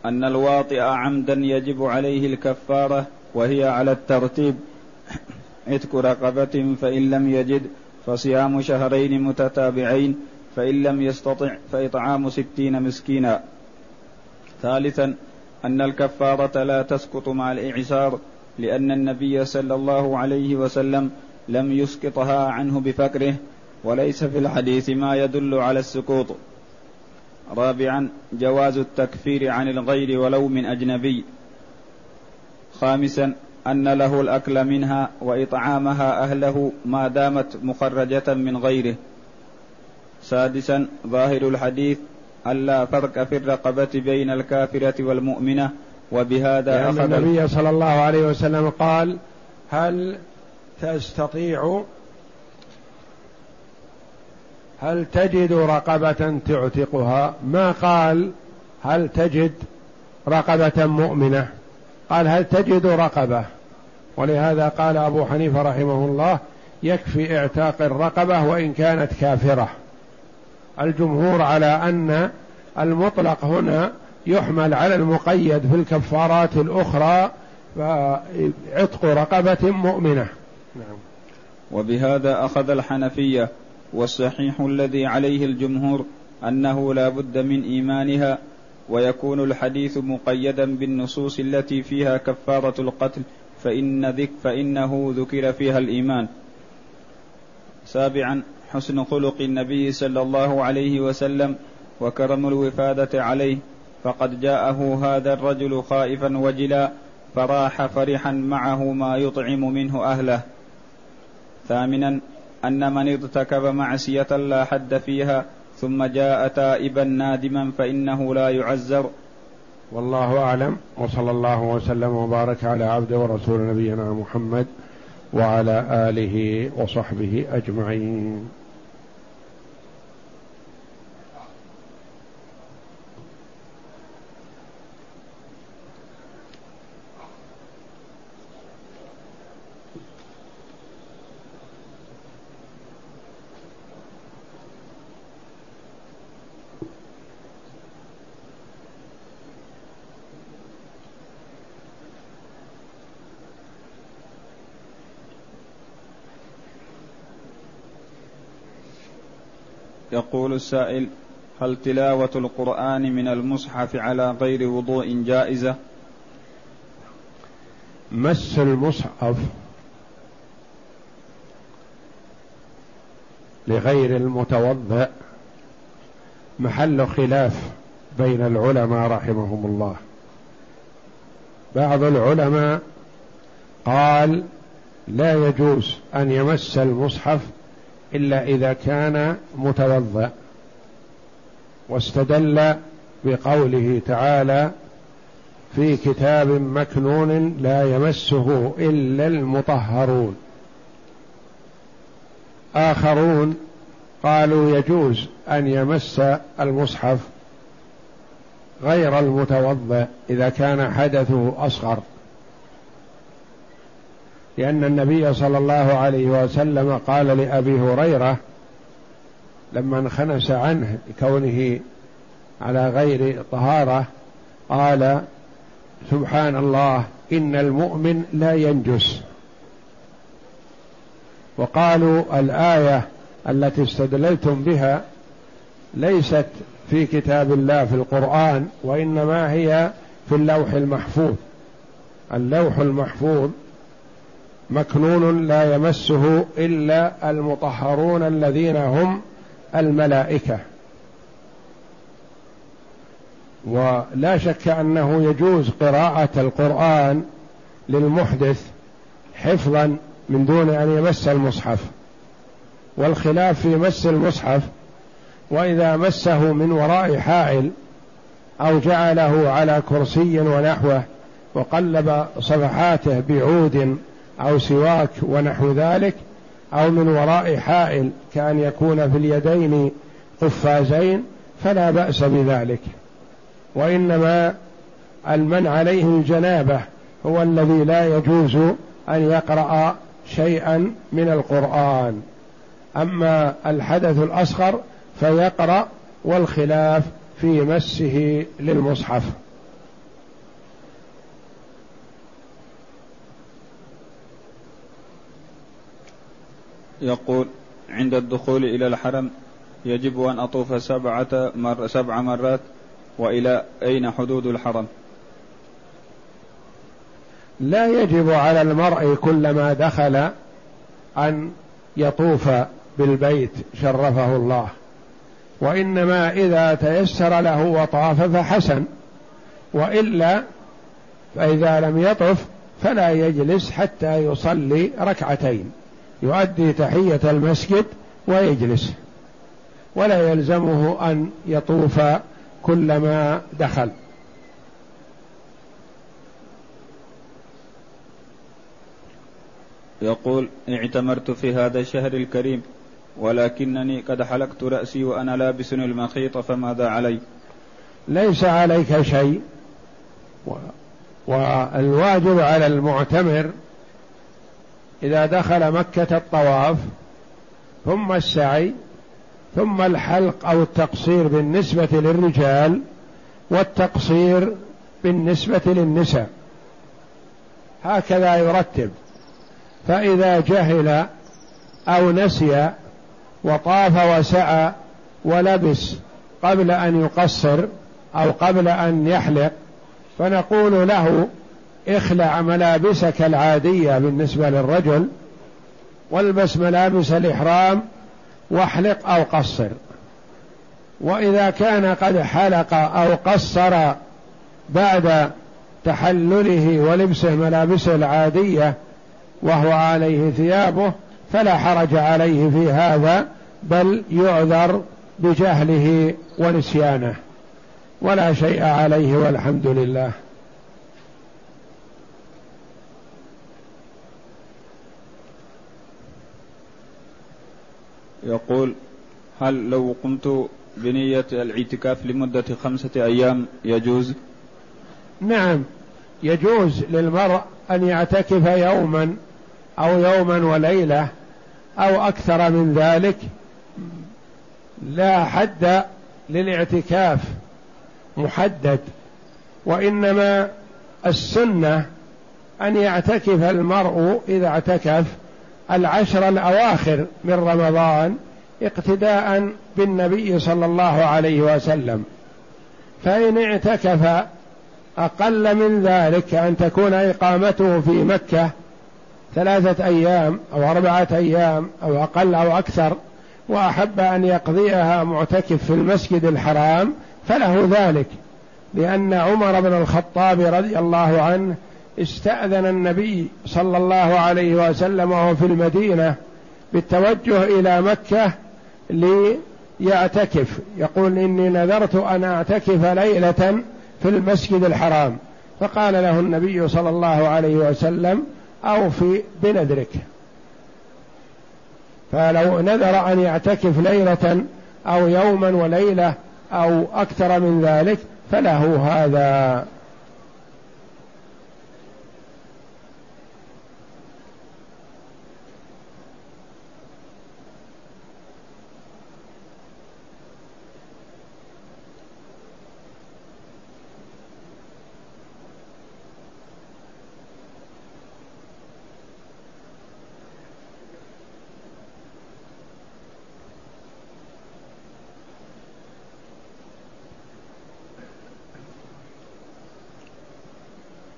أن الواطئ عمدا يجب عليه الكفارة وهي على الترتيب. عتق رقبة فإن لم يجد فصيام شهرين متتابعين فإن لم يستطع فإطعام ستين مسكينا. ثالثا أن الكفارة لا تسقط مع الإعسار لأن النبي صلى الله عليه وسلم لم يسقطها عنه بفكره وليس في الحديث ما يدل على السقوط. رابعا جواز التكفير عن الغير ولو من أجنبي. خامسا أن له الأكل منها وإطعامها أهله ما دامت مخرجة من غيره. سادسا ظاهر الحديث ألا فرق في الرقبة بين الكافرة والمؤمنة وبهذا لأن أخذ النبي صلى الله عليه وسلم قال هل تستطيع هل تجد رقبة تعتقها؟ ما قال هل تجد رقبة مؤمنة؟ قال هل تجد رقبة؟ ولهذا قال أبو حنيفة رحمه الله يكفي إعتاق الرقبة وإن كانت كافرة. الجمهور على أن المطلق هنا يحمل على المقيد في الكفارات الأخرى فعتق رقبة مؤمنة. نعم. وبهذا أخذ الحنفية والصحيح الذي عليه الجمهور أنه لا بد من إيمانها ويكون الحديث مقيدا بالنصوص التي فيها كفارة القتل فإن ذك فإنه ذكر فيها الإيمان. سابعا حسن خلق النبي صلى الله عليه وسلم وكرم الوفادة عليه. فقد جاءه هذا الرجل خائفا وجلا فراح فرحا معه ما يطعم منه أهله. ثامنا أن من ارتكب معصية لا حد فيها ثم جاء تائبا نادما فإنه لا يعزر والله أعلم وصلى الله وسلم وبارك على عبد ورسول نبينا محمد وعلى آله وصحبه أجمعين. يقول السائل هل تلاوة القرآن من المصحف على غير وضوء جائزة؟ مس المصحف لغير المتوضأ محل خلاف بين العلماء رحمهم الله بعض العلماء قال لا يجوز أن يمس المصحف إلا إذا كان متوضأ واستدل بقوله تعالى في كتاب مكنون لا يمسه إلا المطهرون. آخرون قالوا يجوز أن يمس المصحف غير المتوضأ إذا كان حدثه أصغر. لأن النبي صلى الله عليه وسلم قال لأبي هريرة لما انخنس عنه لكونه على غير طهارة قال سبحان الله إن المؤمن لا ينجس. وقالوا الآية التي استدللتم بها ليست في كتاب الله في القرآن وإنما هي في اللوح المحفوظ. اللوح المحفوظ مكنون لا يمسه إلا المطهرون الذين هم الملائكة. ولا شك أنه يجوز قراءة القرآن للمحدث حفظا من دون أن يمس المصحف. والخلاف في مس المصحف وإذا مسه من وراء حائل أو جعله على كرسي ونحوه وقلب صفحاته بعود أو سواك ونحو ذلك أو من وراء حائل كأن يكون في اليدين قفازين فلا بأس بذلك. وإنما المن عليه الجنابة هو الذي لا يجوز أن يقرأ شيئا من القرآن. أما الحدث الأصغر فيقرأ والخلاف في مسه للمصحف. يقول عند الدخول إلى الحرم يجب أن أطوف سبعة مر سبع مرات وإلى أين حدود الحرم؟ لا يجب على المرء كلما دخل أن يطوف بالبيت شرفه الله وإنما إذا تيسر له وطاف فحسن وإلا فإذا لم يطف فلا يجلس حتى يصلي ركعتين. يؤدي تحية المسجد ويجلس ولا يلزمه أن يطوف كلما دخل. يقول اعتمرت في هذا الشهر الكريم ولكنني قد حلقت رأسي وأنا لابس المخيط فماذا علي؟ ليس عليك شيء والواجب على المعتمر إذا دخل مكة الطواف ثم السعي ثم الحلق أو التقصير بالنسبة للرجال والتقصير بالنسبة للنساء. هكذا يرتب. فإذا جهل أو نسي وطاف وسعى ولبس قبل أن يقصر أو قبل أن يحلق فنقول له اخلع ملابسك العادية بالنسبة للرجل والبس ملابس الإحرام واحلق أو قصر. وإذا كان قد حلق أو قصر بعد تحلله ولبسه ملابسه العادية وهو عليه ثيابه فلا حرج عليه في هذا بل يعذر بجهله ونسيانه. ولا شيء عليه والحمد لله. يقول هل لو قمت بنية الاعتكاف لمدة خمسة أيام يجوز؟ نعم يجوز للمرء أن يعتكف يوما أو يوما وليلة أو أكثر من ذلك لا حد للاعتكاف محدد وإنما السنة أن يعتكف المرء إذا اعتكف العشر الأواخر من رمضان اقتداء بالنبي صلى الله عليه وسلم. فإن اعتكف أقل من ذلك أن تكون إقامته في مكة ثلاثة أيام أو أربعة أيام أو أقل أو أكثر وأحب أن يقضيها معتكف في المسجد الحرام فله ذلك لأن عمر بن الخطاب رضي الله عنه استأذن النبي صلى الله عليه وسلم وهو في المدينة بالتوجه إلى مكة ليعتكف. يقول إني نذرت أن أعتكف ليلة في المسجد الحرام. فقال له النبي صلى الله عليه وسلم أوفي بنذرك. فلو نذر أن يعتكف ليلة أو يوما وليلة أو أكثر من ذلك فله هذا.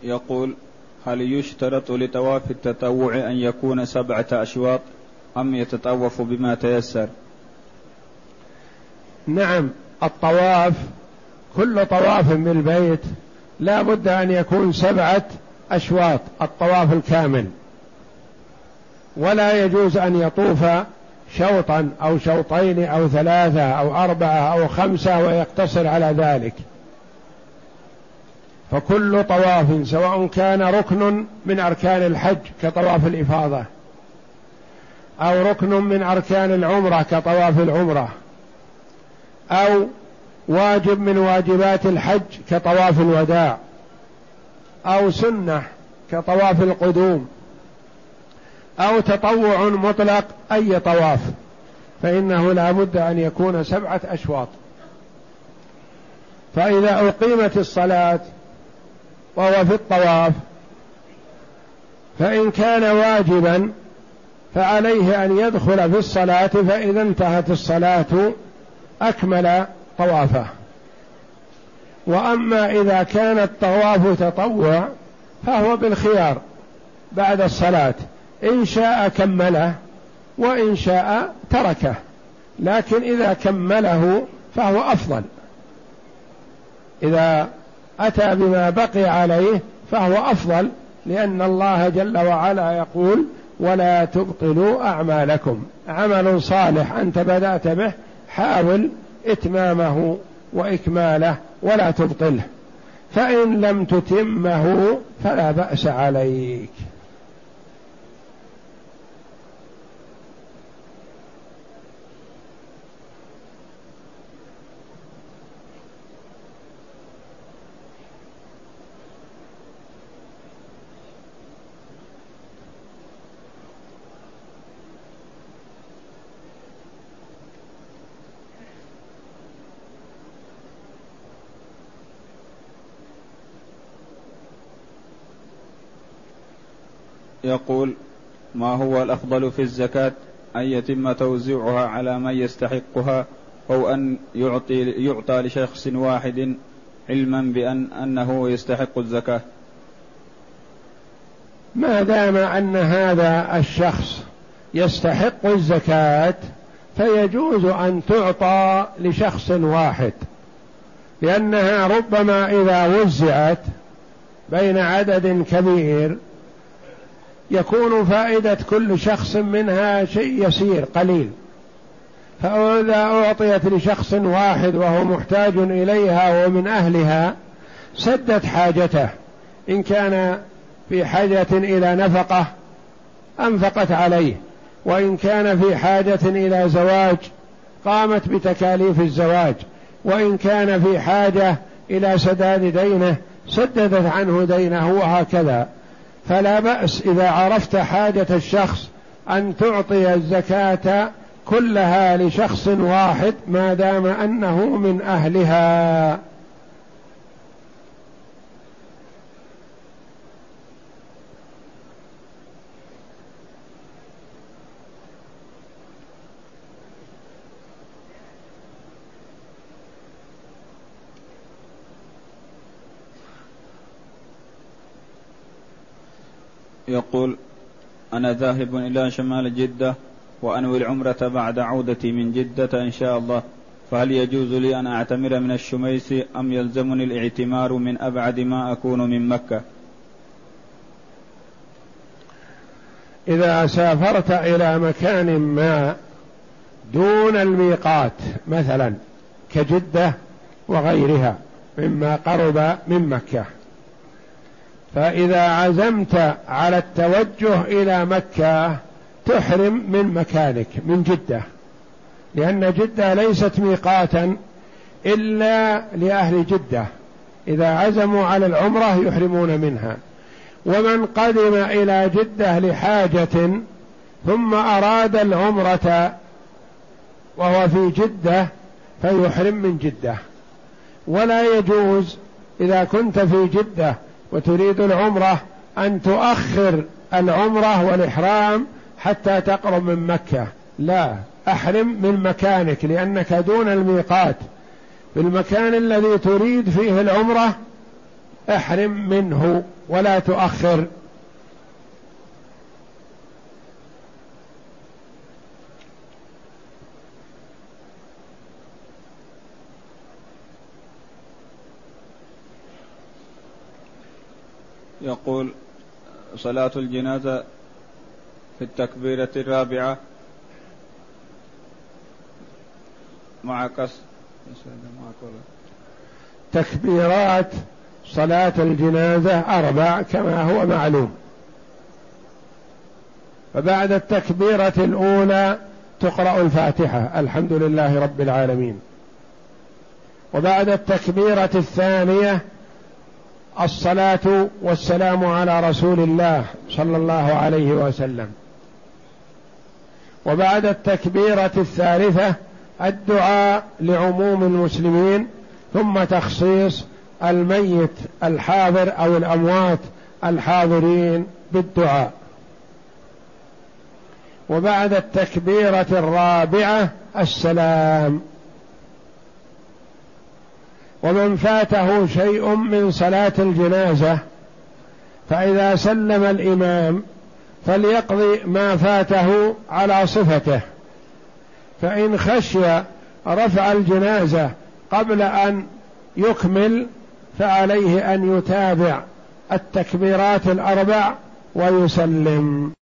يقول هل يشترط لطواف التطوع أن يكون سبعة أشواط أم يتطوف بما تيسر؟ نعم الطواف كل طواف بالبيت لا بد أن يكون سبعة أشواط الطواف الكامل. ولا يجوز أن يطوف شوطا أو شوطين أو ثلاثة أو أربعة أو خمسة ويقتصر على ذلك. فكل طواف سواء كان ركن من أركان الحج كطواف الإفاضة أو ركن من أركان العمرة كطواف العمرة أو واجب من واجبات الحج كطواف الوداع أو سنة كطواف القدوم أو تطوع مطلق أي طواف فإنه لا بد أن يكون سبعة أشواط. فإذا أقيمت الصلاة وهو في الطواف. فإن كان واجبا فعليه أن يدخل في الصلاة فإذا انتهت الصلاة أكمل طوافه. وأما إذا كان الطواف تطوع فهو بالخيار بعد الصلاة. إن شاء كمله وإن شاء تركه لكن إذا كمله فهو أفضل. إذا أتى بما بقي عليه فهو أفضل لأن الله جل وعلا يقول ولا تبطلوا أعمالكم. عمل صالح أنت بدأت به حاول إتمامه وإكماله ولا تبطله. فإن لم تتمه فلا بأس عليك. يقول ما هو الأفضل في الزكاة؟ أن يتم توزيعها على من يستحقها أو أن يعطي يعطى لشخص واحد علما بأن أنه يستحق الزكاة. ما دام أن هذا الشخص يستحق الزكاة فيجوز أن تعطى لشخص واحد. لأنها ربما إذا وزعت بين عدد كبير يكون فائدة كل شخص منها شيء يسير قليل. فإذا أعطيت لشخص واحد وهو محتاج إليها ومن أهلها سدت حاجته. إن كان في حاجة إلى نفقة أنفقت عليه. وإن كان في حاجة إلى زواج قامت بتكاليف الزواج. وإن كان في حاجة إلى سداد دينه سددت عنه دينه وهكذا. فلا بأس إذا عرفت حاجة الشخص أن تعطي الزكاة كلها لشخص واحد ما دام أنه من أهلها. يقول أنا ذاهب إلى شمال جدة وأنوي العمرة بعد عودتي من جدة إن شاء الله. فهل يجوز لي أن أعتمر من الشميس أم يلزمني الاعتمار من أبعد ما أكون من مكة؟ إذا سافرت إلى مكان ما دون الميقات مثلا كجدة وغيرها مما قرب من مكة فإذا عزمت على التوجه إلى مكة تحرم من مكانك من جدة. لأن جدة ليست ميقاتا إلا لأهل جدة. إذا عزموا على العمرة يحرمون منها. ومن قدم إلى جدة لحاجة ثم أراد العمرة وهو في جدة فيحرم من جدة. ولا يجوز إذا كنت في جدة وتريد العمرة أن تؤخر العمرة والإحرام حتى تقرب من مكة. لا أحرم من مكانك لأنك دون الميقات. في المكان الذي تريد فيه العمرة أحرم منه ولا تؤخر. يقول صلاة الجنازة في التكبيرة الرابعة مع كسر تكبيرات صلاة الجنازة أربع كما هو معلوم. فبعد التكبيرة الأولى تقرأ الفاتحة الحمد لله رب العالمين. وبعد التكبيرة الثانية الصلاة والسلام على رسول الله صلى الله عليه وسلم. وبعد التكبيرة الثالثة الدعاء لعموم المسلمين ثم تخصيص الميت الحاضر أو الأموات الحاضرين بالدعاء. وبعد التكبيرة الرابعة السلام. ومن فاته شيء من صلاة الجنازة فإذا سلم الإمام فليقضي ما فاته على صفته. فإن خشي رفع الجنازة قبل أن يكمل فعليه أن يتابع التكبيرات الأربع ويسلم.